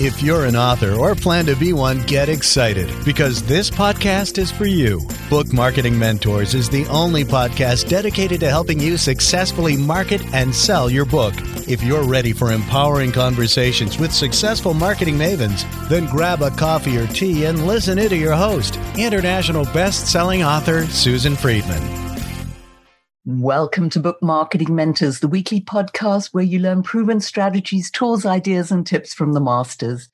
If you're an author or plan to be one, get excited because this podcast is for you. Book Marketing Mentors is the only podcast dedicated to helping you successfully market and sell your book. If you're ready for empowering conversations with successful marketing mavens, then grab a coffee or tea and listen in to your host, international best-selling author Susan Friedman. Welcome to Book Marketing Mentors, the weekly podcast where you learn proven strategies, tools, ideas, and tips from the masters.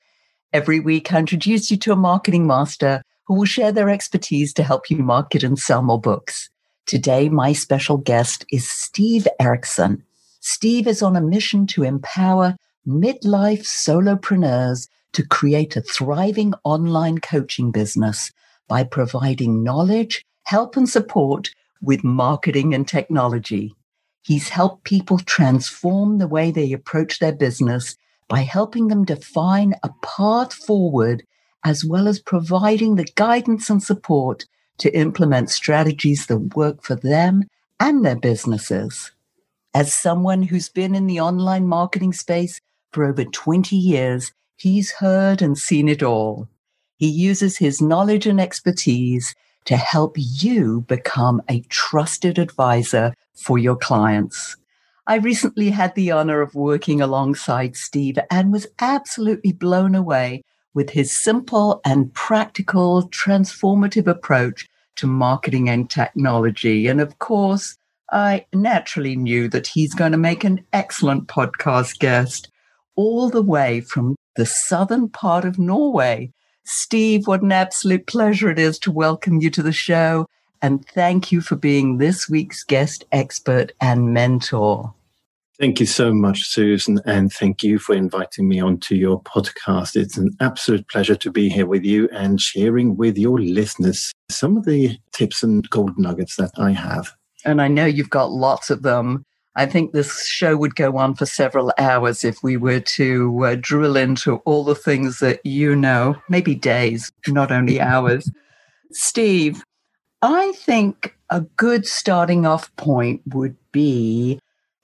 Every week, I introduce you to a marketing master who will share their expertise to help you market and sell more books. Today, my special guest is Steve Eriksen. Steve is on a mission to empower midlife solopreneurs to create a thriving online coaching business by providing knowledge, help, and support with marketing and technology. He's helped people transform the way they approach their business by helping them define a path forward, as well as providing the guidance and support to implement strategies that work for them and their businesses. As someone who's been in the online marketing space for over 20 years, he's heard and seen it all. He uses his knowledge and expertise to help you become a trusted advisor for your clients. I recently had the honor of working alongside Steve and was absolutely blown away with his simple and practical transformative approach to marketing and technology. And of course, I naturally knew that he's going to make an excellent podcast guest all the way from the southern part of Norway Steve, what an absolute pleasure it is to welcome you to the show. And thank you for being this week's guest expert and mentor. Thank you so much, Susan, and thank you for inviting me onto your podcast. It's an absolute pleasure to be here with you and sharing with your listeners some of the tips and gold nuggets that I have. And I know you've got lots of them. I think this show would go on for several hours if we were to uh, drill into all the things that you know, maybe days, not only hours. Steve, I think a good starting off point would be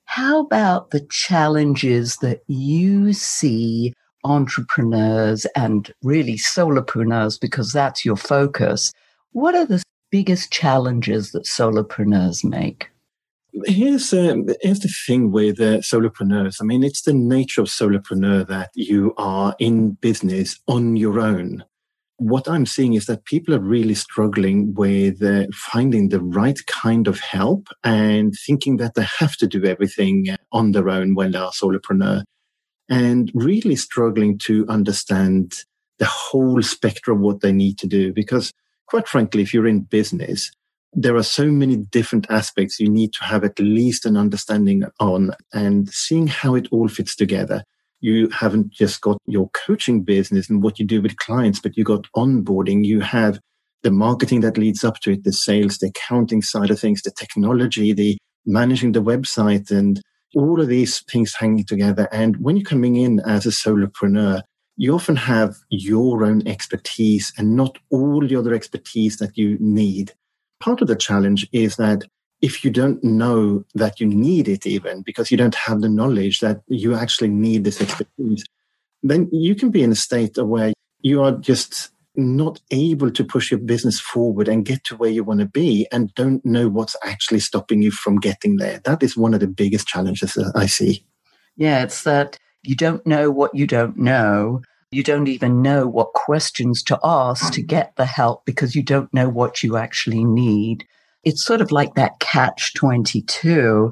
how about the challenges that you see entrepreneurs and really solopreneurs, because that's your focus? What are the biggest challenges that solopreneurs make? Here's um, here's the thing with uh, solopreneurs. I mean, it's the nature of solopreneur that you are in business on your own. What I'm seeing is that people are really struggling with uh, finding the right kind of help and thinking that they have to do everything on their own when they are solopreneur, and really struggling to understand the whole spectrum of what they need to do. Because, quite frankly, if you're in business, there are so many different aspects you need to have at least an understanding on and seeing how it all fits together. You haven't just got your coaching business and what you do with clients, but you got onboarding. You have the marketing that leads up to it, the sales, the accounting side of things, the technology, the managing the website and all of these things hanging together. And when you're coming in as a solopreneur, you often have your own expertise and not all the other expertise that you need part of the challenge is that if you don't know that you need it even because you don't have the knowledge that you actually need this expertise then you can be in a state of where you are just not able to push your business forward and get to where you want to be and don't know what's actually stopping you from getting there. That is one of the biggest challenges that i see. Yeah it's that you don't know what you don't know you don't even know what questions to ask to get the help because you don't know what you actually need. It's sort of like that catch 22.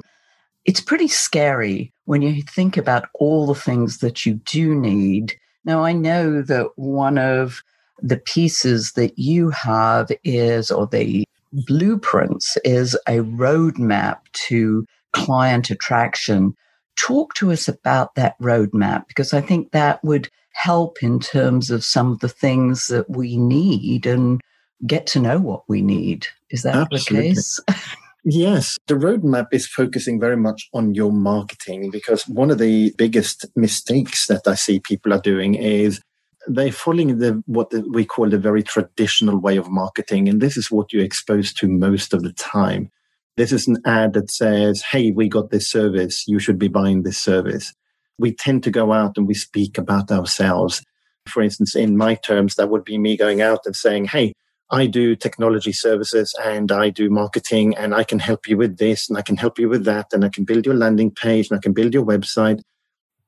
It's pretty scary when you think about all the things that you do need. Now, I know that one of the pieces that you have is, or the blueprints, is a roadmap to client attraction. Talk to us about that roadmap because I think that would help in terms of some of the things that we need and get to know what we need. Is that Absolutely. the case? Yes, the roadmap is focusing very much on your marketing because one of the biggest mistakes that I see people are doing is they're following the what we call the very traditional way of marketing, and this is what you're exposed to most of the time. This is an ad that says, "Hey, we got this service. You should be buying this service." we tend to go out and we speak about ourselves. For instance, in my terms, that would be me going out and saying, Hey, I do technology services and I do marketing and I can help you with this and I can help you with that and I can build your landing page and I can build your website.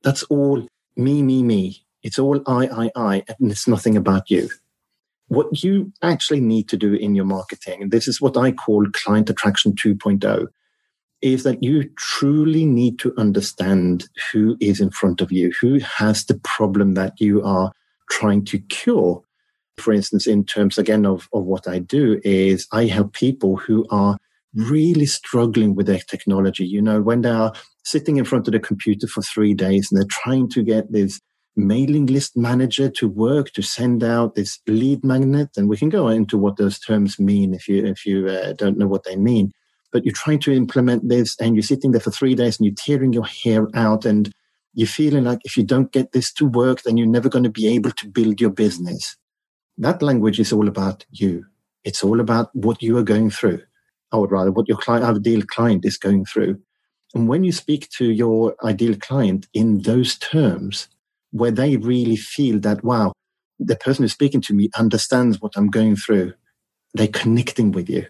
That's all me, me, me. It's all I, I, I, and it's nothing about you. What you actually need to do in your marketing, and this is what I call client attraction 2.0, is that you truly need to understand who is in front of you, who has the problem that you are trying to cure. For instance, in terms again of, of what I do, is I help people who are really struggling with their technology. You know, when they are sitting in front of the computer for three days and they're trying to get this mailing list manager to work to send out this lead magnet. And we can go into what those terms mean if you if you uh, don't know what they mean. But you're trying to implement this and you're sitting there for three days and you're tearing your hair out and you're feeling like if you don't get this to work then you're never going to be able to build your business. That language is all about you. It's all about what you are going through. Or rather what your client ideal client is going through. And when you speak to your ideal client in those terms where they really feel that, wow, the person who's speaking to me understands what I'm going through. They're connecting with you.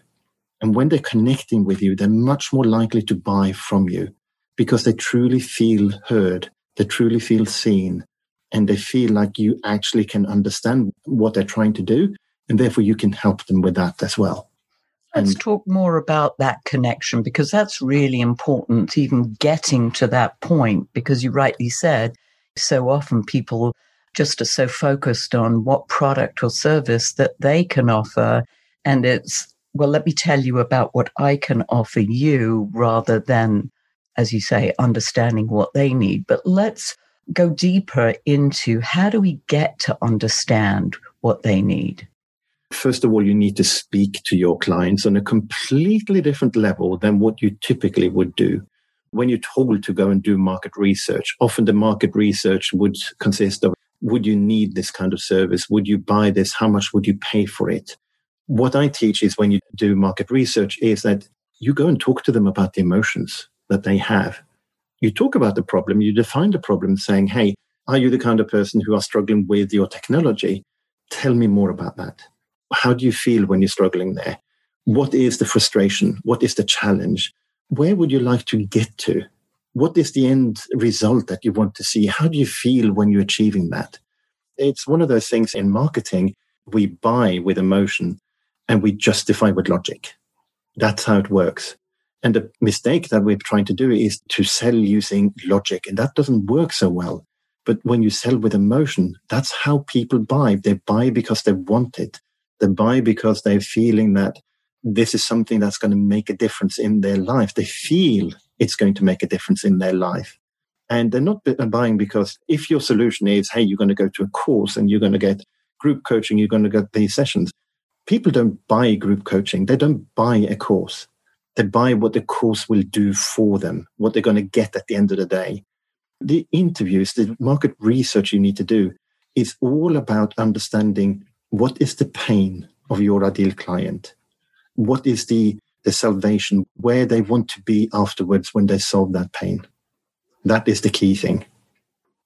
And when they're connecting with you, they're much more likely to buy from you because they truly feel heard, they truly feel seen, and they feel like you actually can understand what they're trying to do. And therefore, you can help them with that as well. Let's and, talk more about that connection because that's really important, even getting to that point, because you rightly said so often people just are so focused on what product or service that they can offer. And it's, well, let me tell you about what I can offer you rather than, as you say, understanding what they need. But let's go deeper into how do we get to understand what they need? First of all, you need to speak to your clients on a completely different level than what you typically would do when you're told to go and do market research, often the market research would consist of would you need this kind of service? Would you buy this? How much would you pay for it? What I teach is when you do market research is that you go and talk to them about the emotions that they have. You talk about the problem, you define the problem saying, Hey, are you the kind of person who are struggling with your technology? Tell me more about that. How do you feel when you're struggling there? What is the frustration? What is the challenge? Where would you like to get to? What is the end result that you want to see? How do you feel when you're achieving that? It's one of those things in marketing, we buy with emotion and we justify with logic. That's how it works. And the mistake that we're trying to do is to sell using logic, and that doesn't work so well. But when you sell with emotion, that's how people buy. They buy because they want it. They buy because they're feeling that this is something that's going to make a difference in their life. They feel it's going to make a difference in their life. And they're not buying because if your solution is, hey, you're going to go to a course and you're going to get group coaching, you're going to get these sessions. People don't buy group coaching. They don't buy a course. They buy what the course will do for them, what they're going to get at the end of the day. The interviews, the market research you need to do is all about understanding what is the pain of your ideal client what is the the salvation where they want to be afterwards when they solve that pain. That is the key thing.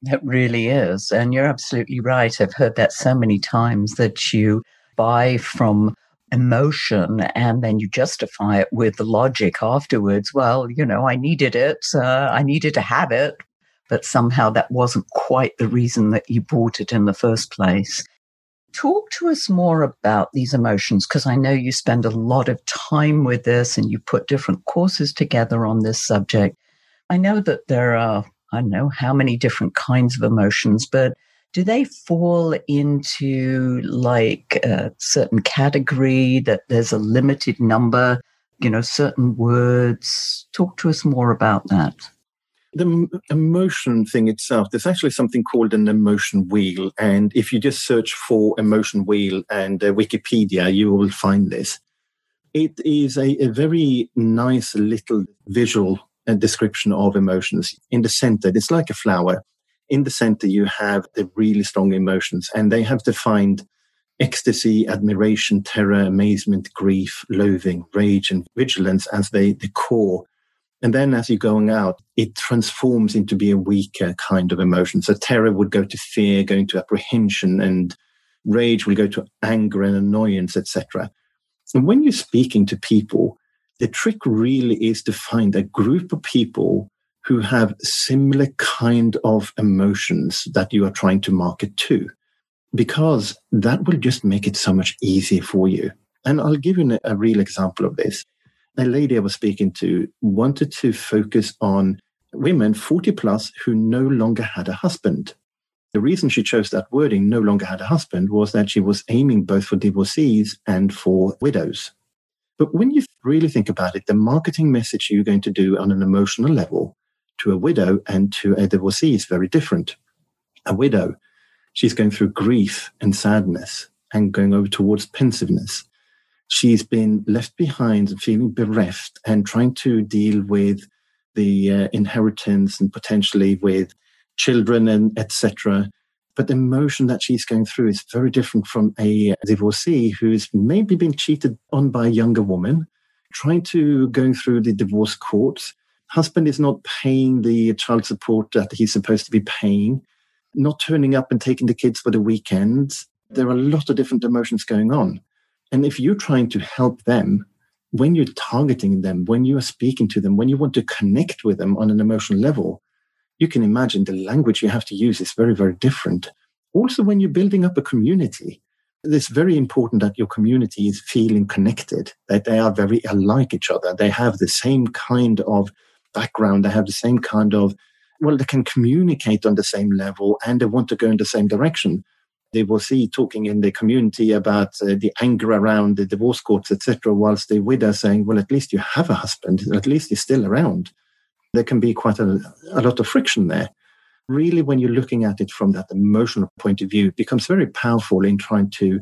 It really is. And you're absolutely right. I've heard that so many times that you buy from emotion and then you justify it with the logic afterwards. Well you know i needed it uh, i needed to have it. But somehow that wasn't quite the reason that you bought it in the first place Talk to us more about these emotions because I know you spend a lot of time with this and you put different courses together on this subject. I know that there are, I don't know how many different kinds of emotions, but do they fall into like a certain category that there's a limited number, you know, certain words? Talk to us more about that the emotion thing itself, there's actually something called an emotion wheel. And if you just search for emotion wheel and uh, Wikipedia, you will find this. It is a, a very nice little visual uh, description of emotions. In the center, it's like a flower. In the center, you have the really strong emotions, and they have defined ecstasy, admiration, terror, amazement, grief, loathing, rage, and vigilance as the, the core And then as you're going out, it transforms into be a weaker kind of emotion. So terror would go to fear, going to apprehension, and rage will go to anger and annoyance, etc. And when you're speaking to people, the trick really is to find a group of people who have similar kind of emotions that you are trying to market to, because that will just make it so much easier for you. And I'll give you a real example of this a lady I was speaking to wanted to focus on women 40 plus who no longer had a husband. The reason she chose that wording, no longer had a husband, was that she was aiming both for divorcees and for widows. But when you really think about it, the marketing message you're going to do on an emotional level to a widow and to a divorcee is very different. A widow, she's going through grief and sadness and going over towards pensiveness she's been left behind and feeling bereft and trying to deal with the uh, inheritance and potentially with children and etc. But the emotion that she's going through is very different from a divorcee who's maybe been cheated on by a younger woman, trying to going through the divorce courts. Husband is not paying the child support that he's supposed to be paying, not turning up and taking the kids for the weekends. There are a lot of different emotions going on. And if you're trying to help them, when you're targeting them, when you are speaking to them, when you want to connect with them on an emotional level, you can imagine the language you have to use is very, very different. Also, when you're building up a community, it's very important that your community is feeling connected, that they are very alike each other. They have the same kind of background, they have the same kind of, well, they can communicate on the same level and they want to go in the same direction they will see talking in the community about uh, the anger around the divorce courts, etc., whilst the widow saying, well, at least you have a husband, at least he's still around. There can be quite a, a lot of friction there. Really, when you're looking at it from that emotional point of view, it becomes very powerful in trying to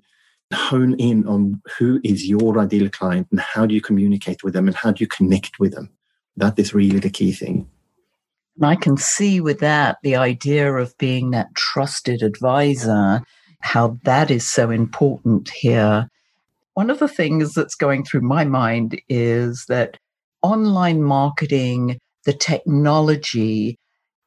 hone in on who is your ideal client and how do you communicate with them and how do you connect with them. That is really the key thing. And I can see with that the idea of being that trusted advisor, how that is so important here. One of the things that's going through my mind is that online marketing, the technology,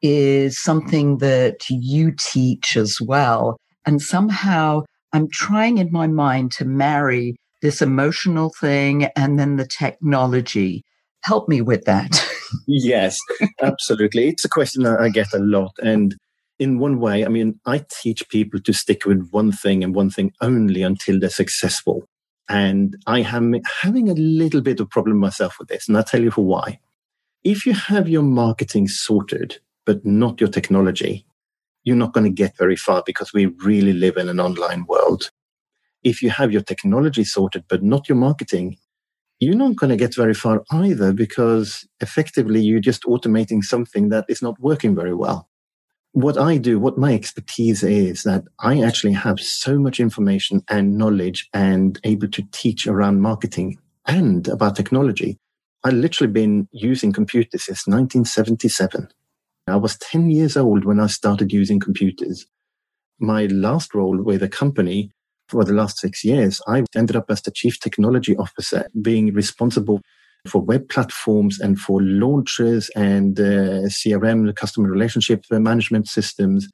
is something that you teach as well. And somehow I'm trying in my mind to marry this emotional thing and then the technology. Help me with that. yes, absolutely. It's a question that I get a lot. And in one way, I mean, I teach people to stick with one thing and one thing only until they're successful. And I am having a little bit of problem myself with this. And I'll tell you for why. If you have your marketing sorted, but not your technology, you're not going to get very far because we really live in an online world. If you have your technology sorted, but not your marketing, you're not going to get very far either because effectively you're just automating something that is not working very well. What I do, what my expertise is that I actually have so much information and knowledge and able to teach around marketing and about technology. I've literally been using computers since 1977. I was 10 years old when I started using computers. My last role with a company for the last six years, I ended up as the chief technology officer, being responsible for web platforms and for launches and uh, CRM, customer relationship management systems,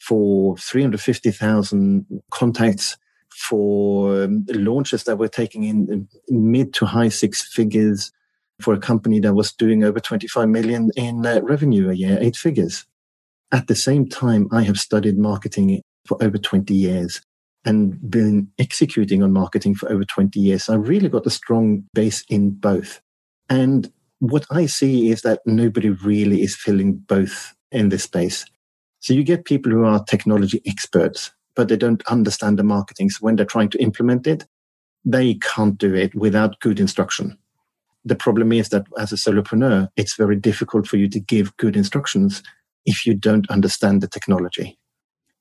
for 350,000 contacts, for um, launches that were taking in mid to high six figures, for a company that was doing over 25 million in uh, revenue a year, eight figures. At the same time, I have studied marketing for over 20 years and been executing on marketing for over 20 years. I really got a strong base in both. And what I see is that nobody really is filling both in this space. So you get people who are technology experts, but they don't understand the marketing. So when they're trying to implement it, they can't do it without good instruction. The problem is that as a solopreneur, it's very difficult for you to give good instructions if you don't understand the technology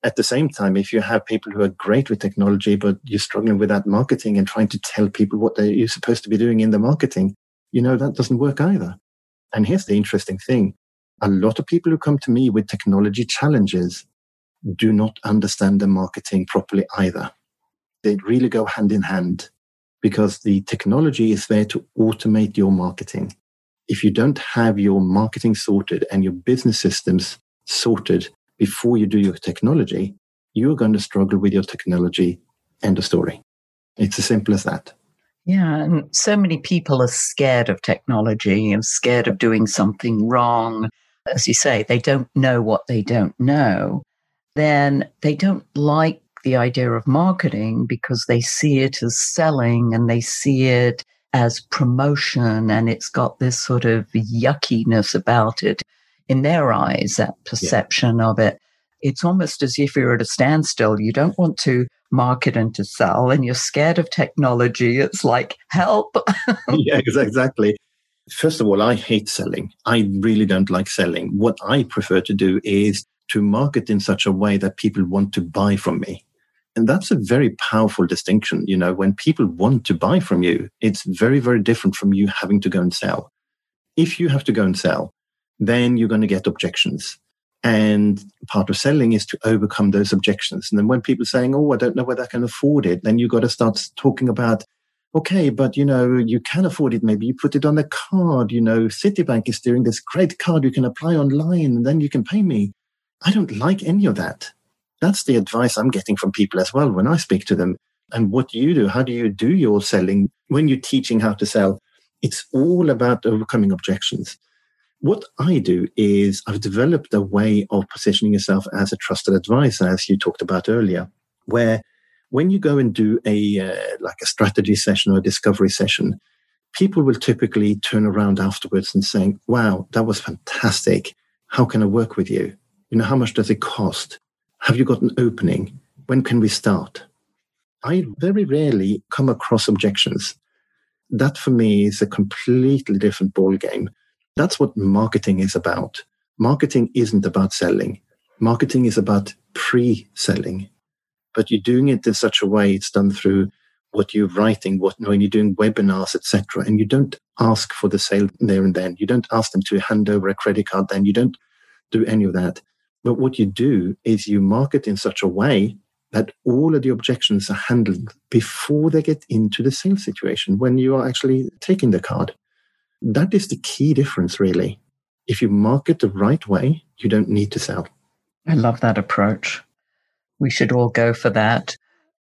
at the same time, if you have people who are great with technology, but you're struggling with that marketing and trying to tell people what you're supposed to be doing in the marketing, you know, that doesn't work either. And here's the interesting thing. A lot of people who come to me with technology challenges do not understand the marketing properly either. They really go hand in hand because the technology is there to automate your marketing. if you don't have your marketing sorted and your business systems sorted before you do your technology, you're going to struggle with your technology. End of story. It's as simple as that. Yeah, and so many people are scared of technology and scared of doing something wrong. As you say, they don't know what they don't know. Then they don't like the idea of marketing because they see it as selling and they see it as promotion and it's got this sort of yuckiness about it in their eyes, that perception yeah. of it. It's almost as if you're at a standstill. You don't want to market and to sell, and you're scared of technology. It's like, help. yeah, exactly. First of all, I hate selling. I really don't like selling. What I prefer to do is to market in such a way that people want to buy from me. And that's a very powerful distinction. You know, when people want to buy from you, it's very, very different from you having to go and sell. If you have to go and sell, then you're going to get objections. And part of selling is to overcome those objections. And then when people are saying, Oh, I don't know whether I can afford it, then you've got to start talking about, okay, but you know, you can afford it. Maybe you put it on a card. You know, Citibank is doing this great card you can apply online and then you can pay me. I don't like any of that. That's the advice I'm getting from people as well when I speak to them. And what do you do? How do you do your selling when you're teaching how to sell? It's all about overcoming objections. What I do is I've developed a way of positioning yourself as a trusted advisor, as you talked about earlier, where when you go and do a uh, like a strategy session or a discovery session, people will typically turn around afterwards and saying, "Wow, that was fantastic. How can I work with you? You know, how much does it cost? Have you got an opening? When can we start?" I very rarely come across objections. That for me is a completely different ball game that's what marketing is about. Marketing isn't about selling. Marketing is about pre-selling, but you're doing it in such a way it's done through what you're writing, what when you're doing webinars, etc. And you don't ask for the sale there and then. You don't ask them to hand over a credit card. Then you don't do any of that. But what you do is you market in such a way that all of the objections are handled before they get into the sales situation when you are actually taking the card. That is the key difference, really. If you market the right way, you don't need to sell. I love that approach. We should all go for that.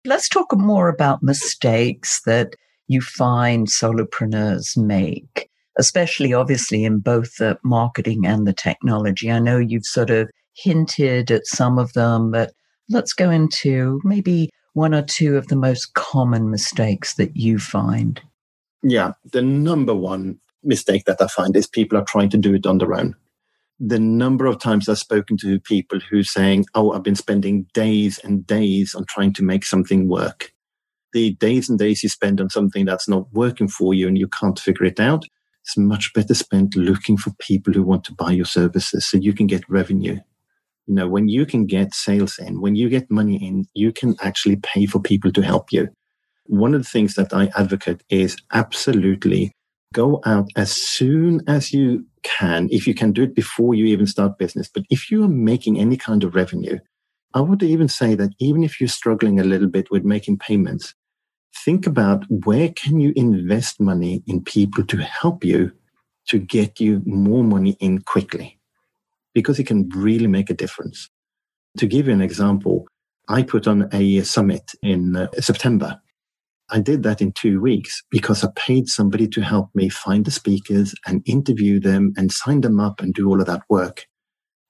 Let's talk more about mistakes that you find solopreneurs make, especially obviously in both the marketing and the technology. I know you've sort of hinted at some of them, but let's go into maybe one or two of the most common mistakes that you find. Yeah, the number one mistake that I find is people are trying to do it on their own. The number of times I've spoken to people who are saying, "Oh, I've been spending days and days on trying to make something work." The days and days you spend on something that's not working for you and you can't figure it out, it's much better spent looking for people who want to buy your services so you can get revenue. You know, when you can get sales in, when you get money in, you can actually pay for people to help you. One of the things that I advocate is absolutely go out as soon as you can, if you can do it before you even start business. But if you are making any kind of revenue, I would even say that even if you're struggling a little bit with making payments, think about where can you invest money in people to help you to get you more money in quickly because it can really make a difference. To give you an example, I put on a summit in uh, September I did that in two weeks because I paid somebody to help me find the speakers and interview them and sign them up and do all of that work.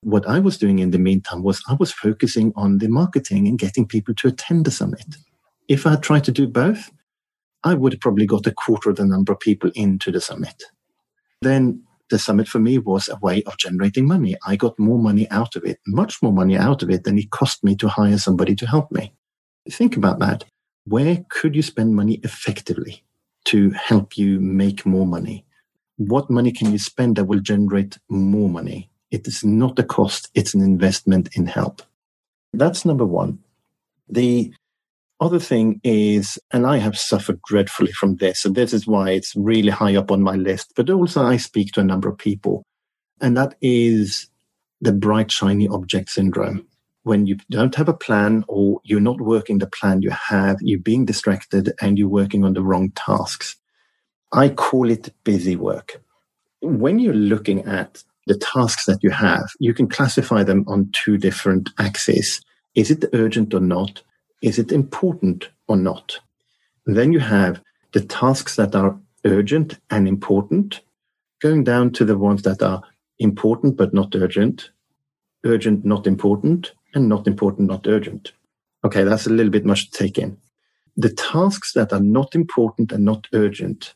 What I was doing in the meantime was I was focusing on the marketing and getting people to attend the summit. If I had tried to do both, I would have probably got a quarter of the number of people into the summit. Then the summit for me was a way of generating money. I got more money out of it, much more money out of it than it cost me to hire somebody to help me. Think about that where could you spend money effectively to help you make more money? What money can you spend that will generate more money? It is not a cost, it's an investment in help. That's number one. The other thing is, and I have suffered dreadfully from this, and this is why it's really high up on my list, but also I speak to a number of people, and that is the bright, shiny object syndrome when you don't have a plan or you're not working the plan you have, you're being distracted and you're working on the wrong tasks. I call it busy work. when you're looking at the tasks that you have, you can classify them on two different axes. Is it urgent or not? Is it important or not? then you have the tasks that are urgent and important, going down to the ones that are important but not urgent, urgent, not important, and not important, not urgent. Okay, that's a little bit much to take in. The tasks that are not important and not urgent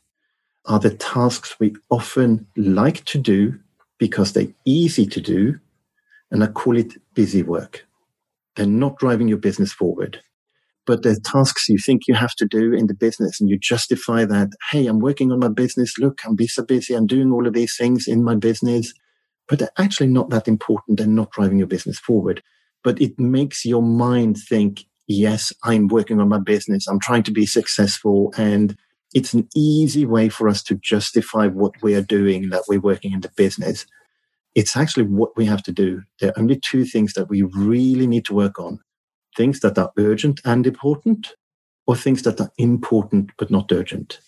are the tasks we often like to do because they're easy to do, and I call it busy work. They're not driving your business forward. But the tasks you think you have to do in the business, and you justify that, hey, I'm working on my business. Look, I'm so busy. I'm doing all of these things in my business. But they're actually not that important and not driving your business forward. But it makes your mind think, yes, I'm working on my business. I'm trying to be successful. And it's an easy way for us to justify what we are doing, that we're working in the business. It's actually what we have to do. There are only two things that we really need to work on things that are urgent and important, or things that are important but not urgent.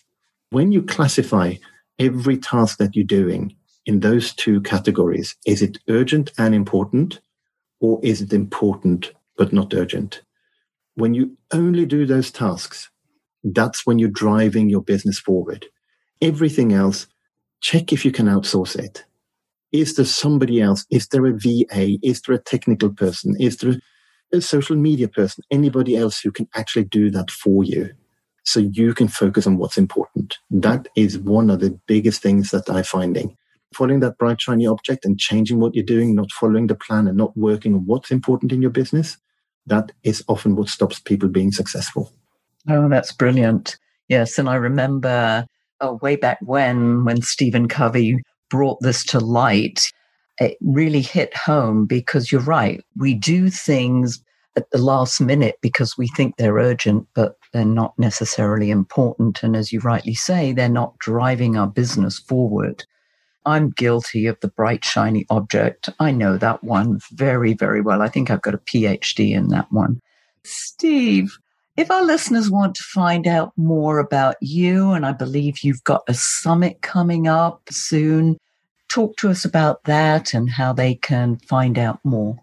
When you classify every task that you're doing in those two categories, is it urgent and important, or is it important but not urgent? When you only do those tasks that's when you're driving your business forward. Everything else, check if you can outsource it. Is there somebody else? Is there a VA? Is there a technical person? Is there a social media person? Anybody else who can actually do that for you? So you can focus on what's important. That is one of the biggest things that I'm finding. Following that bright, shiny object and changing what you're doing, not following the plan and not working on what's important in your business, that is often what stops people being successful. Oh, that's brilliant. Yes. And I remember uh, way back when, when Stephen Covey brought this to light, it really hit home because you're right. We do things at the last minute because we think they're urgent, but they're not necessarily important. And as you rightly say, they're not driving our business forward. I'm guilty of the bright, shiny object. I know that one very, very well. I think I've got a PhD in that one. Steve, if our listeners want to find out more about you, and I believe you've got a summit coming up soon, talk to us about that and how they can find out more.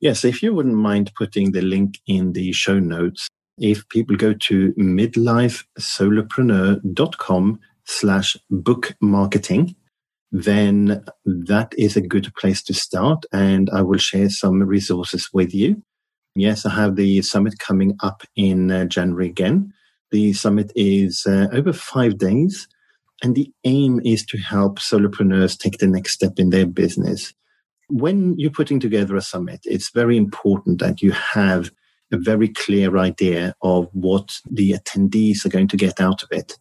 Yes, if you wouldn't mind putting the link in the show notes, if people go to midlifesolopreneur.com slash book marketing, then that is a good place to start. And I will share some resources with you. Yes, I have the summit coming up in uh, January again. The summit is uh, over five days, and the aim is to help solopreneurs take the next step in their business. When you're putting together a summit, it's very important that you have a very clear idea of what the attendees are going to get out of it.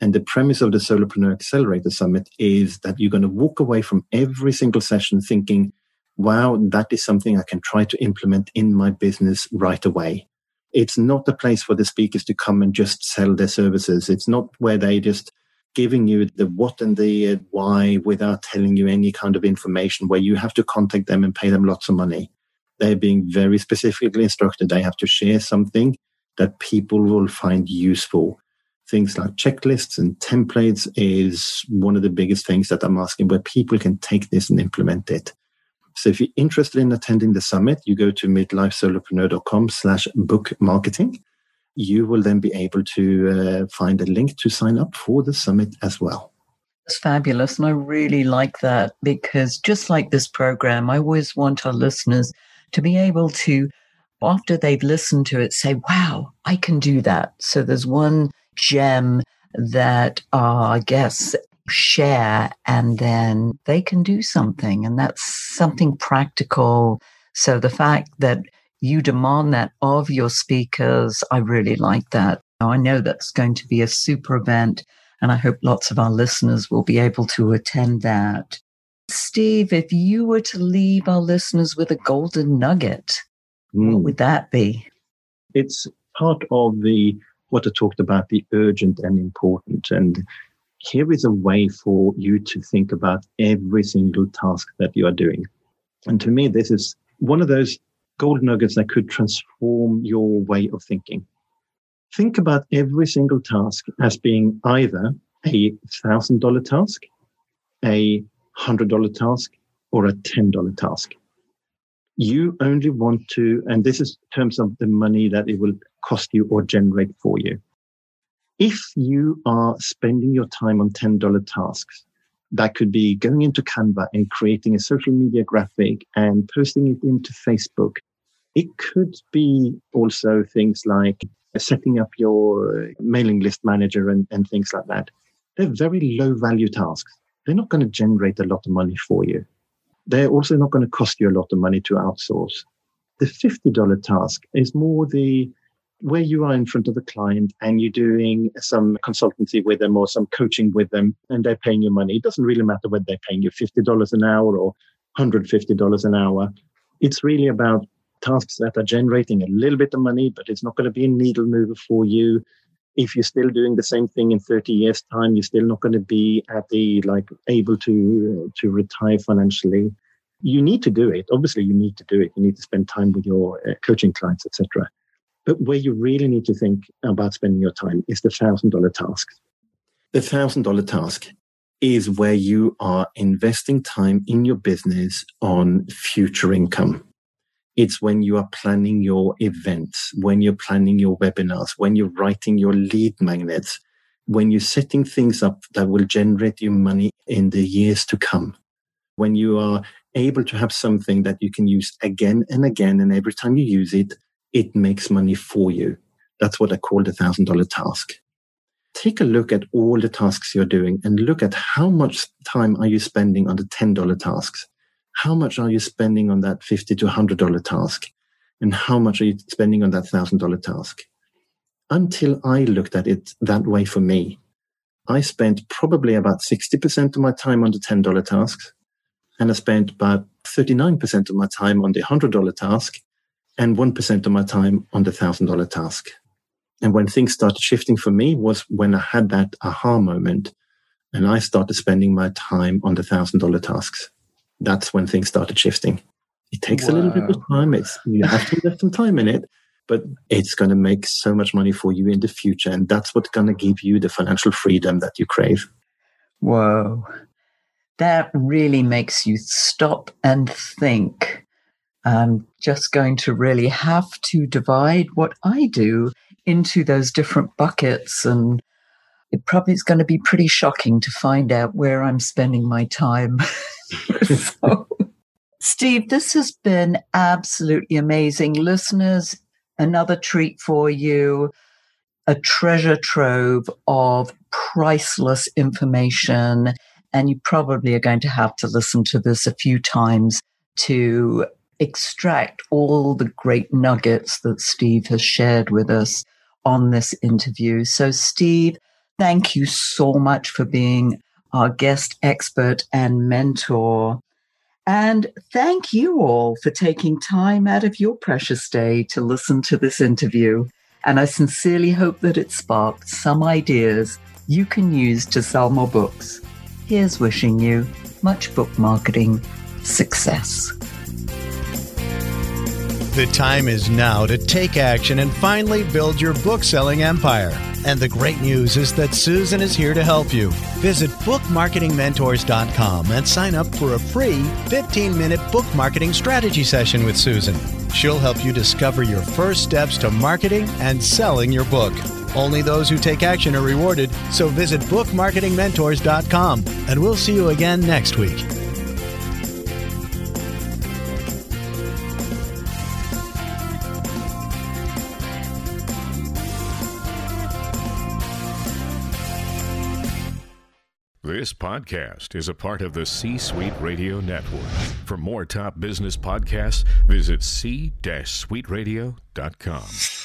And the premise of the Solopreneur Accelerator Summit is that you're going to walk away from every single session thinking, wow, that is something I can try to implement in my business right away. It's not a place for the speakers to come and just sell their services. It's not where they just giving you the what and the uh, why without telling you any kind of information where you have to contact them and pay them lots of money. They're being very specifically instructed. They have to share something that people will find useful. Things like checklists and templates is one of the biggest things that I'm asking where people can take this and implement it. So if you're interested in attending the summit, you go to midlifesolopreneur.com slash book marketing. You will then be able to uh, find a link to sign up for the summit as well. That's fabulous. And I really like that because just like this program, I always want our listeners to be able to, after they've listened to it, say, wow, I can do that. So there's one gem that our guests share and then they can do something and that's something practical so the fact that you demand that of your speakers i really like that i know that's going to be a super event and i hope lots of our listeners will be able to attend that steve if you were to leave our listeners with a golden nugget mm. what hmm. would that be it's part of the what i talked about the urgent and important and here is a way for you to think about every single task that you are doing. And to me, this is one of those gold nuggets that could transform your way of thinking. Think about every single task as being either a thousand dollar task a $100 task or a $10 task. You only want to, and this is in terms of the money that it will cost you or generate for you. If you are spending your time on $10 tasks, that could be going into Canva and creating a social media graphic and posting it into Facebook. It could be also things like setting up your mailing list manager and, and things like that. They're very low value tasks. They're not going to generate a lot of money for you. They're also not going to cost you a lot of money to outsource. The $50 task is more the where you are in front of the client and you're doing some consultancy with them or some coaching with them and they're paying you money. It doesn't really matter whether they're paying you $50 an hour or $150 an hour. It's really about tasks that are generating a little bit of money, but it's not going to be a needle mover for you. If you're still doing the same thing in 30 years' time, you're still not going to be at the like able to to retire financially. You need to do it. Obviously, you need to do it. You need to spend time with your uh, coaching clients, etc. But where you really need to think about spending your time is the thousand dollar task. The thousand dollar task is where you are investing time in your business on future income. It's when you are planning your events, when you're planning your webinars, when you're writing your lead magnets, when you're setting things up that will generate you money in the years to come. When you are able to have something that you can use again and again, and every time you use it, it makes money for you. That's what I call the thousand dollar task. Take a look at all the tasks you're doing and look at how much time are you spending on the $10 tasks how much are you spending on that 50 to $100 task? And how much are you spending on that $1,000 task? Until I looked at it that way for me, I spent probably about 60% of my time on the $10 tasks. And I spent about 39% of my time on the $100 task and 1% of my time on the $1,000 task. And when things started shifting for me was when I had that aha moment and I started spending my time on the $1,000 tasks that's when things started shifting. It takes wow. a little bit of time. It's you have to invest some time in it, but it's going to make so much money for you in the future, and that's what's going to give you the financial freedom that you crave. Whoa, that really makes you stop and think. I'm just going to really have to divide what I do into those different buckets and it probably is going to be pretty shocking to find out where I'm spending my time. so, Steve, this has been absolutely amazing. Listeners, another treat for you a treasure trove of priceless information. And you probably are going to have to listen to this a few times to extract all the great nuggets that Steve has shared with us on this interview. So, Steve, Thank you so much for being our guest expert and mentor. And thank you all for taking time out of your precious day to listen to this interview. And I sincerely hope that it sparked some ideas you can use to sell more books. Here's wishing you much book marketing success. The time is now to take action and finally build your book selling empire. And the great news is that Susan is here to help you. Visit bookmarketingmentors.com and sign up for a free 15 minute book marketing strategy session with Susan. She'll help you discover your first steps to marketing and selling your book. Only those who take action are rewarded, so visit bookmarketingmentors.com and we'll see you again next week. This podcast is a part of the C Suite Radio Network. For more top business podcasts, visit c-suiteradio.com.